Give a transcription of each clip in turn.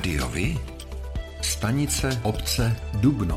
Rádiovi? Stanice obce Dubno.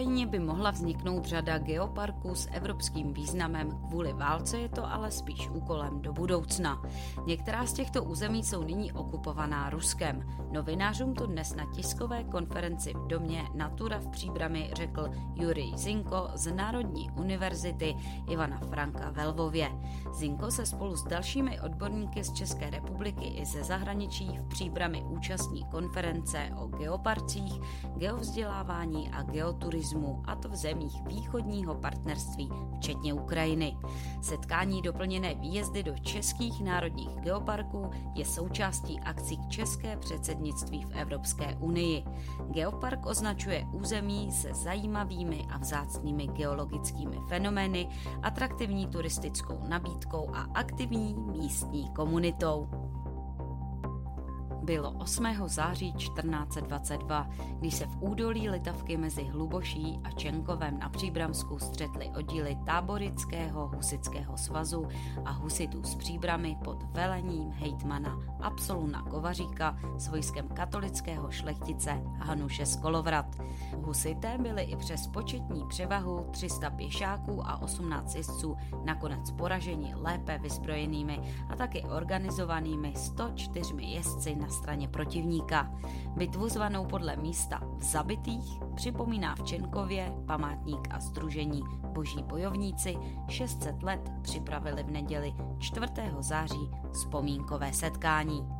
Ukrajině by mohla vzniknout řada geoparků s evropským významem, kvůli válce je to ale spíš úkolem do budoucna. Některá z těchto území jsou nyní okupovaná Ruskem. Novinářům to dnes na tiskové konferenci v domě Natura v Příbrami řekl Jurij Zinko z Národní univerzity Ivana Franka ve Lvově. Zinko se spolu s dalšími odborníky z České republiky i ze zahraničí v Příbrami účastní konference o geoparcích, geovzdělávání a geoturismu, a to v zemích východního partnerství, včetně Ukrajiny. Setkání doplněné výjezdy do českých národních geoparků je součástí akcí k české předsednictví v Evropské unii. Geopark označuje území se zajímavými a vzácnými geologickými fenomény, atraktivní turistickou nabídkou a aktivní místní komunitou bylo 8. září 1422, když se v údolí Litavky mezi Hluboší a Čenkovem na Příbramsku střetly oddíly táborického husického svazu a husitů z Příbramy pod velením hejtmana Absoluna Kovaříka s vojskem katolického šlechtice Hanuše z Kolovrat. Husité byli i přes početní převahu 300 pěšáků a 18 jezdců nakonec poraženi lépe vyzbrojenými a taky organizovanými 104 jezdci na straně protivníka. Bitvu zvanou podle místa v Zabitých připomíná v Čenkově památník a združení Boží bojovníci 600 let připravili v neděli 4. září vzpomínkové setkání.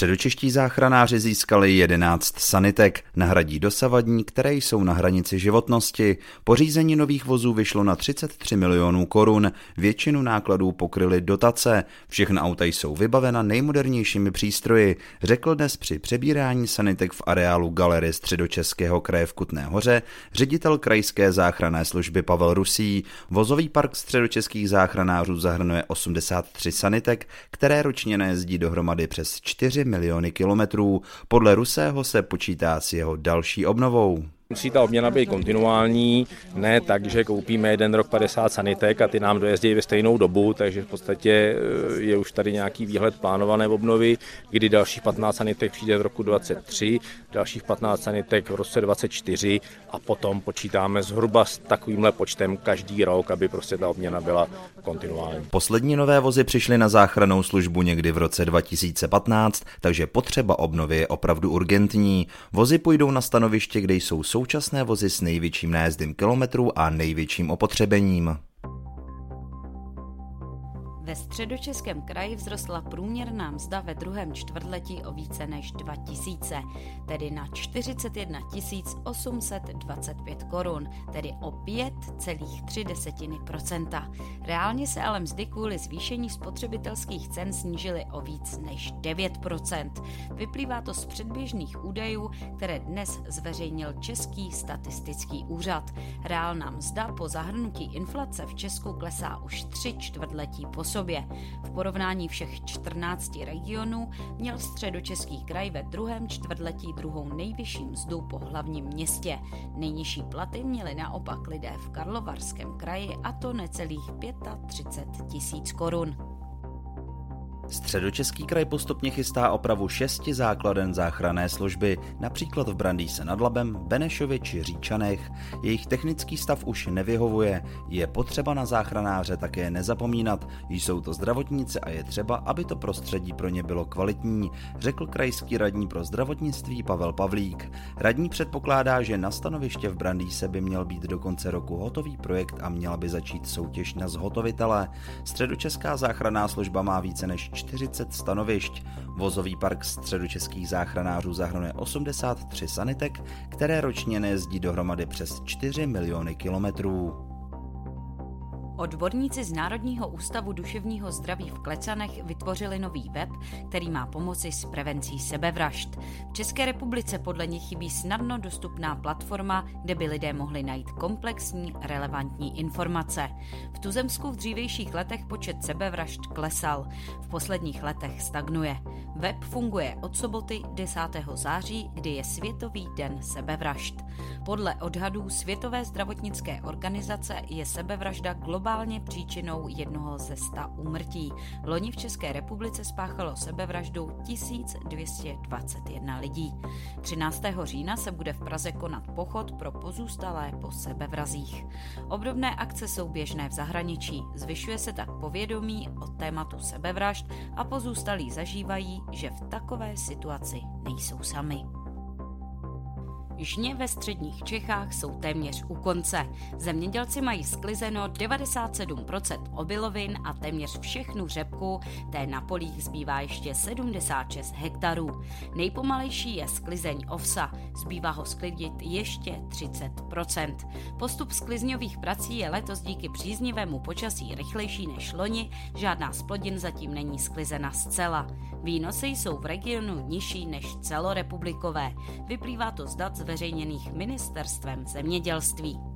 Středočeští záchranáři získali 11 sanitek, nahradí dosavadní, které jsou na hranici životnosti. Pořízení nových vozů vyšlo na 33 milionů korun, většinu nákladů pokryly dotace, všechna auta jsou vybavena nejmodernějšími přístroji, řekl dnes při přebírání sanitek v areálu Galerie Středočeského kraje v Kutné hoře ředitel krajské záchranné služby Pavel Rusí. Vozový park středočeských záchranářů zahrnuje 83 sanitek, které ročně nejezdí dohromady přes 4 miliony kilometrů. Podle Rusého se počítá s jeho další obnovou. Musí ta obměna být kontinuální, ne tak, že koupíme jeden rok 50 sanitek a ty nám dojezdí ve stejnou dobu, takže v podstatě eh, je už tady nějaký výhled plánované obnovy, kdy dalších 15 sanitek přijde v roku 23, dalších 15 sanitek v roce 24 a potom počítáme zhruba s takovýmhle počtem každý rok, aby prostě ta obměna byla kontinuální. Poslední nové vozy přišly na záchranou službu někdy v roce 2015, takže potřeba obnovy je opravdu urgentní. Vozy půjdou na stanoviště, kde jsou současné vozy s největším nájezdem kilometrů a největším opotřebením. Ve středočeském kraji vzrostla průměrná mzda ve druhém čtvrtletí o více než 2000, tedy na 41 825 korun, tedy o 5,3% Reálně se ale mzdy kvůli zvýšení spotřebitelských cen snížily o víc než 9% Vyplývá to z předběžných údajů, které dnes zveřejnil Český statistický úřad. Reálná mzda po zahrnutí inflace v Česku klesá už tři čtvrtletí po sobě sobě. V porovnání všech 14 regionů měl středočeský kraj ve druhém čtvrtletí druhou nejvyšší mzdu po hlavním městě. Nejnižší platy měli naopak lidé v Karlovarském kraji a to necelých 35 tisíc korun. Středočeský kraj postupně chystá opravu šesti základen záchranné služby, například v Brandýse nad Labem, Benešově či Říčanech. Jejich technický stav už nevyhovuje, je potřeba na záchranáře také nezapomínat, jsou to zdravotníci a je třeba, aby to prostředí pro ně bylo kvalitní, řekl krajský radní pro zdravotnictví Pavel Pavlík. Radní předpokládá, že na stanoviště v Brandýse by měl být do konce roku hotový projekt a měla by začít soutěž na zhotovitele. Středočeská záchranná služba má více než 40 stanovišť. Vozový park středočeských záchranářů zahrnuje 83 sanitek, které ročně nejezdí dohromady přes 4 miliony kilometrů. Odborníci z Národního ústavu duševního zdraví v Klecanech vytvořili nový web, který má pomoci s prevencí sebevražd. V České republice podle nich chybí snadno dostupná platforma, kde by lidé mohli najít komplexní, relevantní informace. V Tuzemsku v dřívějších letech počet sebevražd klesal, v posledních letech stagnuje. Web funguje od soboty 10. září, kdy je Světový den sebevražd. Podle odhadů Světové zdravotnické organizace je sebevražda globálně příčinou jednoho ze sta úmrtí. Loni v České republice spáchalo sebevraždu 1221 lidí. 13. října se bude v Praze konat pochod pro pozůstalé po sebevrazích. Obdobné akce jsou běžné v zahraničí. Zvyšuje se tak povědomí o tématu sebevražd a pozůstalí zažívají, že v takové situaci nejsou sami. Žně ve středních Čechách jsou téměř u konce. Zemědělci mají sklizeno 97% obilovin a téměř všechnu řepku, té na polích zbývá ještě 76 hektarů. Nejpomalejší je sklizeň ovsa, zbývá ho sklidit ještě 30%. Postup sklizňových prací je letos díky příznivému počasí rychlejší než loni, žádná z plodin zatím není sklizena zcela. Výnosy jsou v regionu nižší než celorepublikové. Vyplývá to z dat zveřejněných ministerstvem zemědělství.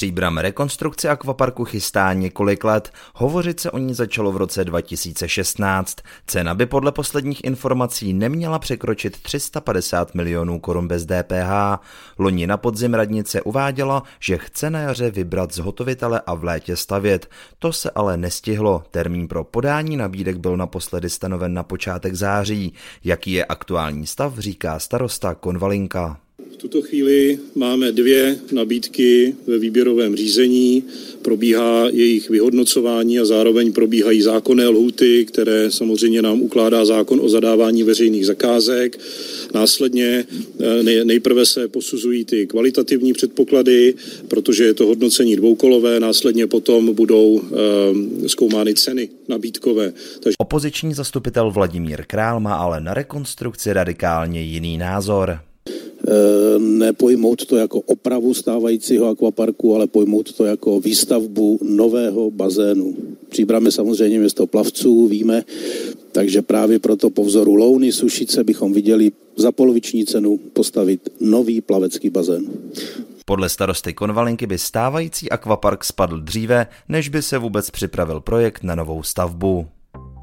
Příbram rekonstrukce akvaparku chystá několik let, hovořit se o ní začalo v roce 2016. Cena by podle posledních informací neměla překročit 350 milionů korun bez DPH. Loni na podzim radnice uváděla, že chce na jaře vybrat zhotovitele a v létě stavět. To se ale nestihlo. Termín pro podání nabídek byl naposledy stanoven na počátek září. Jaký je aktuální stav, říká starosta Konvalinka tuto chvíli máme dvě nabídky ve výběrovém řízení, probíhá jejich vyhodnocování a zároveň probíhají zákonné lhuty, které samozřejmě nám ukládá zákon o zadávání veřejných zakázek. Následně eh, nejprve se posuzují ty kvalitativní předpoklady, protože je to hodnocení dvoukolové, následně potom budou eh, zkoumány ceny nabídkové. Takže... Opoziční zastupitel Vladimír Král má ale na rekonstrukci radikálně jiný názor. Eh, nepojmout to jako opravu stávajícího akvaparku, ale pojmout to jako výstavbu nového bazénu. Příbram je samozřejmě město plavců, víme, takže právě proto po vzoru Louny, Sušice bychom viděli za poloviční cenu postavit nový plavecký bazén. Podle starosty Konvalinky by stávající akvapark spadl dříve, než by se vůbec připravil projekt na novou stavbu.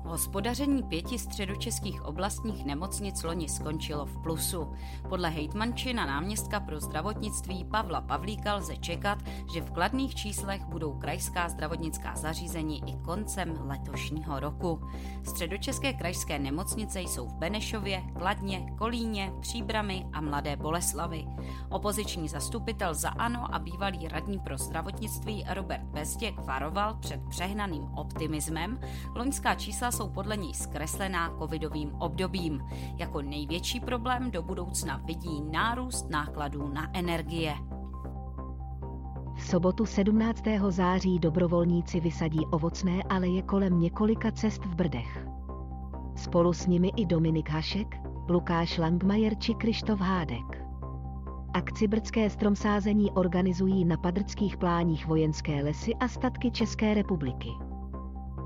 Hospodaření pěti středočeských oblastních nemocnic loni skončilo v plusu. Podle hejtmančina náměstka pro zdravotnictví Pavla Pavlíka lze čekat, že v kladných číslech budou krajská zdravotnická zařízení i koncem letošního roku. Středočeské krajské nemocnice jsou v Benešově, Kladně, Kolíně, Příbramy a Mladé Boleslavy. Opoziční zastupitel za ANO a bývalý radní pro zdravotnictví Robert Bezděk varoval před přehnaným optimismem. Loňská čísla jsou podle něj zkreslená covidovým obdobím. Jako největší problém do budoucna vidí nárůst nákladů na energie. V sobotu 17. září dobrovolníci vysadí ovocné aleje kolem několika cest v Brdech. Spolu s nimi i Dominik Hašek, Lukáš Langmajer či Krištof Hádek. Akci Brdské stromsázení organizují na padrckých pláních vojenské lesy a statky České republiky.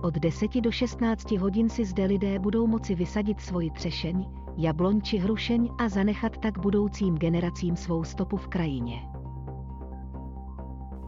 Od 10 do 16 hodin si zde lidé budou moci vysadit svoji třešeň, jabloň či hrušeň a zanechat tak budoucím generacím svou stopu v krajině.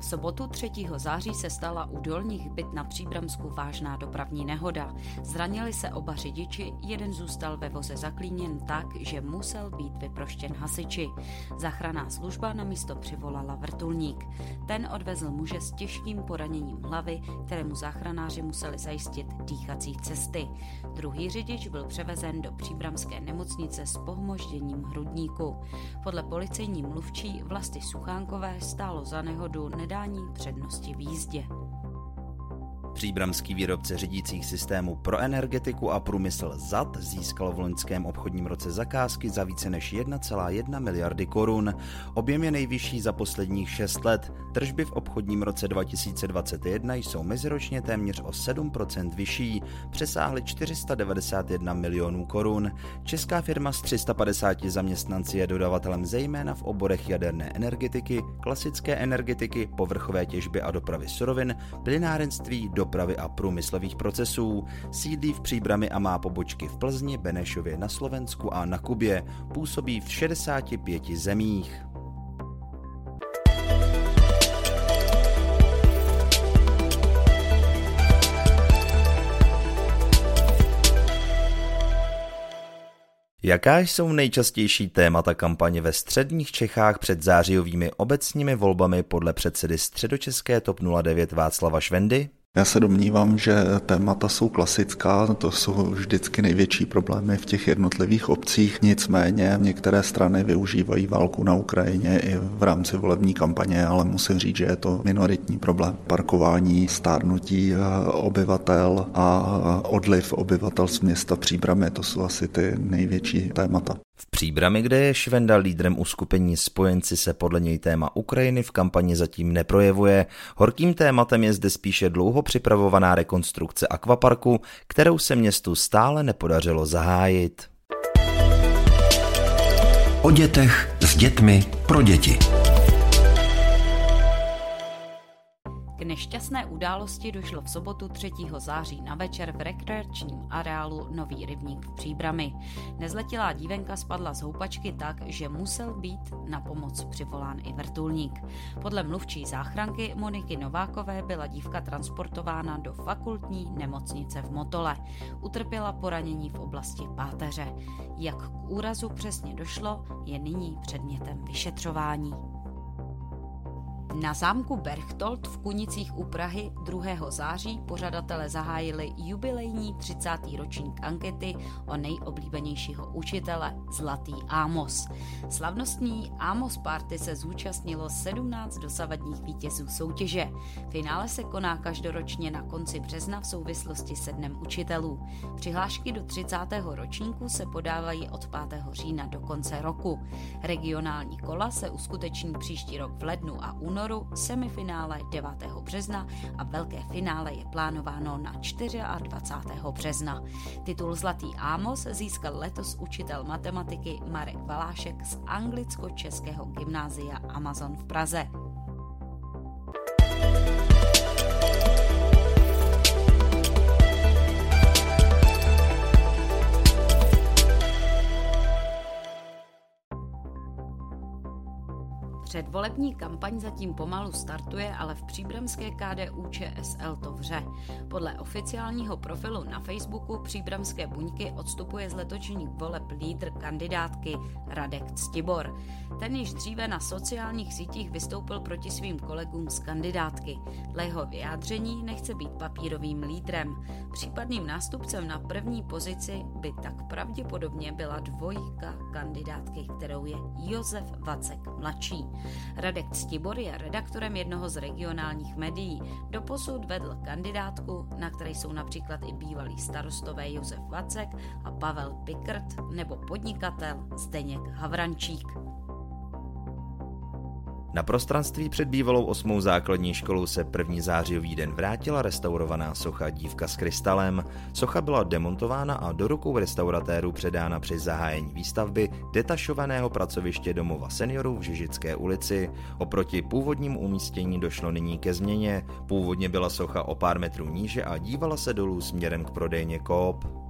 V sobotu 3. září se stala u dolních byt na Příbramsku vážná dopravní nehoda. Zranili se oba řidiči, jeden zůstal ve voze zaklíněn tak, že musel být vyproštěn hasiči. Zachraná služba na místo přivolala vrtulník. Ten odvezl muže s těžkým poraněním hlavy, kterému záchranáři museli zajistit dýchací cesty. Druhý řidič byl převezen do příbramské nemocnice s pohmožděním hrudníku. Podle policejní mluvčí Vlasti Suchánkové stálo za nehodu nedání přednosti v jízdě. Příbramský výrobce řídících systémů pro energetiku a průmysl ZAT získal v loňském obchodním roce zakázky za více než 1,1 miliardy korun. Objem je nejvyšší za posledních 6 let. Tržby v obchodním roce 2021 jsou meziročně téměř o 7% vyšší, přesáhly 491 milionů korun. Česká firma s 350 zaměstnanci je dodavatelem zejména v oborech jaderné energetiky, klasické energetiky, povrchové těžby a dopravy surovin, plynárenství, do dopravy a průmyslových procesů. Sídlí v Příbrami a má pobočky v Plzni, Benešově na Slovensku a na Kubě. Působí v 65 zemích. Jaká jsou nejčastější témata kampaně ve středních Čechách před zářijovými obecními volbami podle předsedy středočeské TOP 09 Václava Švendy? Já se domnívám, že témata jsou klasická, to jsou vždycky největší problémy v těch jednotlivých obcích, nicméně některé strany využívají válku na Ukrajině i v rámci volební kampaně, ale musím říct, že je to minoritní problém. Parkování, stárnutí eh, obyvatel a odliv obyvatel z města Příbramy, to jsou asi ty největší témata. V Příbrami, kde je Švenda lídrem uskupení spojenci, se podle něj téma Ukrajiny v kampani zatím neprojevuje. Horkým tématem je zde spíše dlouho připravovaná rekonstrukce akvaparku, kterou se městu stále nepodařilo zahájit. O dětech s dětmi pro děti. Nešťastné události došlo v sobotu 3. září na večer v rekreačním areálu Nový rybník v Příbrami. Nezletilá dívenka spadla z houpačky tak, že musel být na pomoc přivolán i vrtulník. Podle mluvčí záchranky Moniky Novákové byla dívka transportována do fakultní nemocnice v Motole. Utrpěla poranění v oblasti páteře. Jak k úrazu přesně došlo, je nyní předmětem vyšetřování. Na zámku Berchtold v Kunicích u Prahy 2. září pořadatele zahájili jubilejní 30. ročník ankety o nejoblíbenějšího učitele Zlatý Ámos. Slavnostní Ámos Party se zúčastnilo 17 dosavadních vítězů soutěže. Finále se koná každoročně na konci března v souvislosti se Dnem učitelů. Přihlášky do 30. ročníku se podávají od 5. října do konce roku. Regionální kola se uskuteční příští rok v lednu a únoru únoru, semifinále 9. března a velké finále je plánováno na 24. března. Titul Zlatý Ámos získal letos učitel matematiky Marek Valášek z anglicko-českého gymnázia Amazon v Praze. Předvolební kampaň zatím pomalu startuje, ale v příbramské KDU ČSL to vře. Podle oficiálního profilu na Facebooku příbramské buňky odstupuje z letočních voleb lídr kandidátky Radek Ctibor. Ten již dříve na sociálních sítích vystoupil proti svým kolegům z kandidátky. Dle jeho vyjádření nechce být papírovým lídrem. Případným nástupcem na první pozici by tak pravděpodobně byla dvojka kandidátky, kterou je Josef Vacek mladší. Radek Ctibor je redaktorem jednoho z regionálních médií. Doposud vedl kandidátku, na které jsou například i bývalý starostové Josef Vacek a Pavel Pikrt nebo podnikatel Zdeněk Havrančík. Na prostranství před bývalou osmou základní školou se první zářijový den vrátila restaurovaná socha Dívka s krystalem. Socha byla demontována a do rukou restauratérů předána při zahájení výstavby detašovaného pracoviště domova seniorů v Žižické ulici. Oproti původnímu umístění došlo nyní ke změně. Původně byla socha o pár metrů níže a dívala se dolů směrem k prodejně Coop.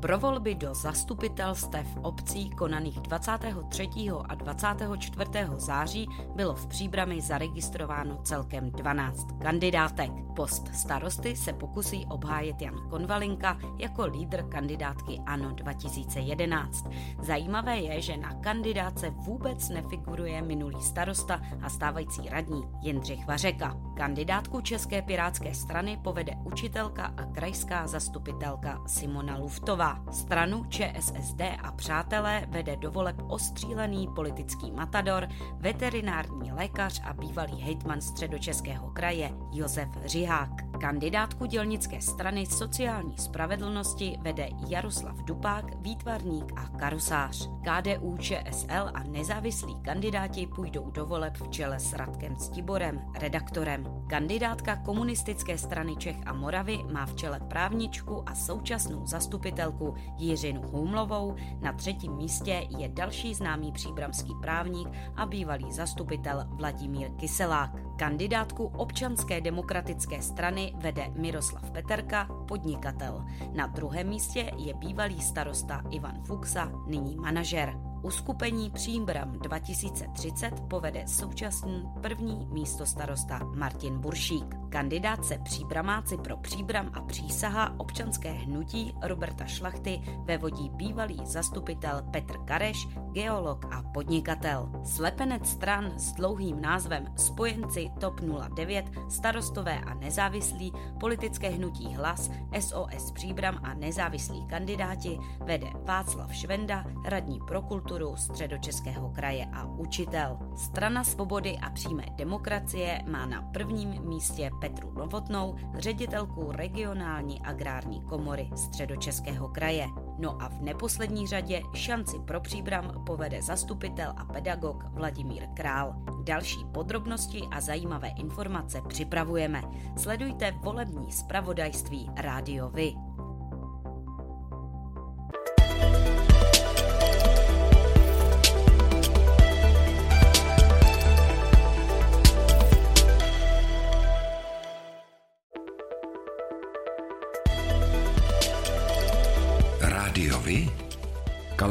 Pro volby do zastupitelstev obcí konaných 23. a 24. září bylo v Příbrami zaregistrováno celkem 12 kandidátek. Post starosty se pokusí obhájet Jan Konvalinka jako lídr kandidátky ANO 2011. Zajímavé je, že na kandidáce vůbec nefiguruje minulý starosta a stávající radní Jindřich Vařeka. Kandidátku České pirátské strany povede učitelka a krajská zastupitelka Simona Luftová. Stranu ČSSD a přátelé vede do voleb ostřílený politický matador, veterinární lékař a bývalý hejtman středočeského kraje Josef Řihák. Kandidátku dělnické strany sociální spravedlnosti vede Jaroslav Dupák, výtvarník a karusář. KDU, ČSL a nezávislí kandidáti půjdou do voleb v čele s Radkem Stiborem, redaktorem. Kandidátka komunistické strany Čech a Moravy má v čele právničku a současnou zastupitelku Jiřinu Humlovou. Na třetím místě je další známý příbramský právník a bývalý zastupitel Vladimír Kyselák. Kandidátku občanské demokratické strany vede Miroslav Peterka, podnikatel. Na druhém místě je bývalý starosta Ivan Fuxa, nyní manažer. Uskupení Příbram 2030 povede současný první místo starosta Martin Buršík. Kandidátce Příbramáci pro Příbram a přísaha občanské hnutí Roberta Šlachty vevodí bývalý zastupitel Petr Kareš, geolog a podnikatel. Slepenec stran s dlouhým názvem Spojenci TOP 09, starostové a nezávislí, politické hnutí Hlas, SOS Příbram a nezávislí kandidáti vede Václav Švenda, radní pro kulturu středočeského kraje a učitel. Strana svobody a přímé demokracie má na prvním místě Petru Novotnou, ředitelku regionální agrární komory středočeského kraje. No a v neposlední řadě šanci pro příbram povede zastupitel a pedagog Vladimír Král. Další podrobnosti a zajímavé informace připravujeme. Sledujte volební zpravodajství Rádio Vy.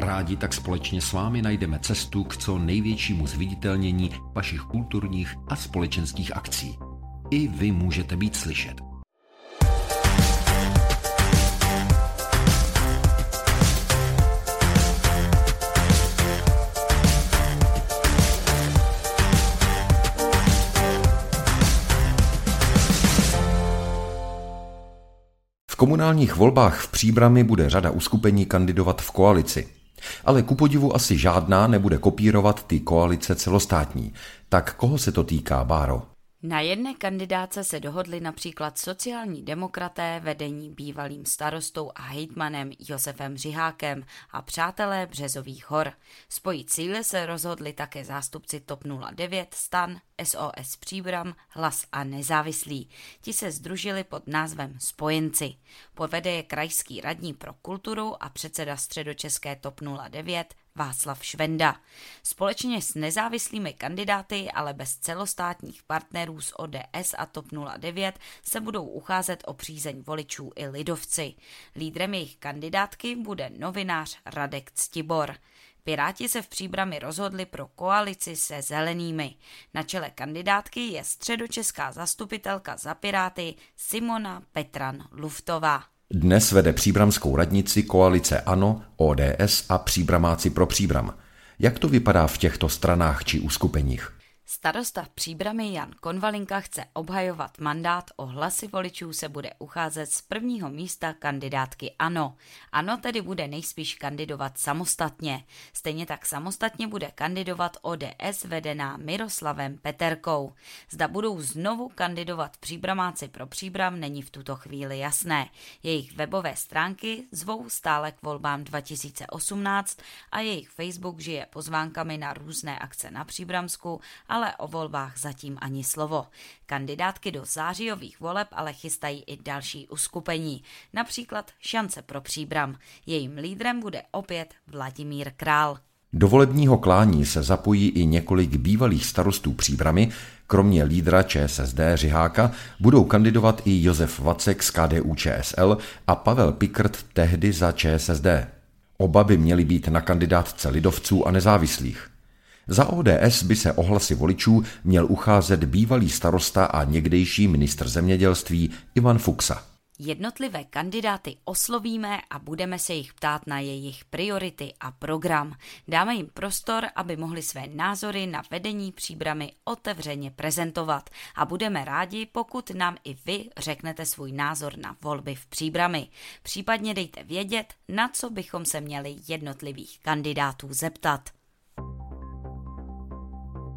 Rádi tak společně s vámi najdeme cestu k co největšímu zviditelnění vašich kulturních a společenských akcí. I vy můžete být slyšet. V komunálních volbách v Příbrami bude řada uskupení kandidovat v koalici. Ale ku podivu asi žádná nebude kopírovat ty koalice celostátní. Tak koho se to týká, Báro? Na jedné kandidáce se dohodli například sociální demokraté vedení bývalým starostou a hejtmanem Josefem Řihákem a přátelé Březových hor. Spojit cíle se rozhodli také zástupci TOP 09, STAN, SOS Příbram, Hlas a Nezávislí. Ti se združili pod názvem Spojenci. Povede je krajský radní pro kulturu a předseda středočeské TOP 09 Václav Švenda. Společně s nezávislými kandidáty, ale bez celostátních partnerů z ODS a TOP 09 se budou ucházet o přízeň voličů i lidovci. Lídrem jejich kandidátky bude novinář Radek Ctibor. Piráti se v příbrami rozhodli pro koalici se zelenými. Na čele kandidátky je středočeská zastupitelka za Piráty Simona Petran Luftová. Dnes vede příbramskou radnici koalice ANO, ODS a příbramáci pro příbram. Jak to vypadá v těchto stranách či uskupeních? Starosta v příbrami Jan Konvalinka chce obhajovat mandát, o hlasy voličů se bude ucházet z prvního místa kandidátky ANO. ANO tedy bude nejspíš kandidovat samostatně. Stejně tak samostatně bude kandidovat ODS vedená Miroslavem Peterkou. Zda budou znovu kandidovat příbramáci pro příbram není v tuto chvíli jasné. Jejich webové stránky zvou stále k volbám 2018 a jejich Facebook žije pozvánkami na různé akce na Příbramsku a ale o volbách zatím ani slovo. Kandidátky do zářijových voleb ale chystají i další uskupení, například Šance pro příbram. Jejím lídrem bude opět Vladimír Král. Do volebního klání se zapojí i několik bývalých starostů příbramy, kromě lídra ČSSD Řiháka budou kandidovat i Josef Vacek z KDU ČSL a Pavel Pikrt tehdy za ČSSD. Oba by měli být na kandidátce lidovců a nezávislých. Za ODS by se ohlasy voličů měl ucházet bývalý starosta a někdejší ministr zemědělství Ivan Fuxa. Jednotlivé kandidáty oslovíme a budeme se jich ptát na jejich priority a program. Dáme jim prostor, aby mohli své názory na vedení příbramy otevřeně prezentovat a budeme rádi, pokud nám i vy řeknete svůj názor na volby v příbrami. Případně dejte vědět, na co bychom se měli jednotlivých kandidátů zeptat.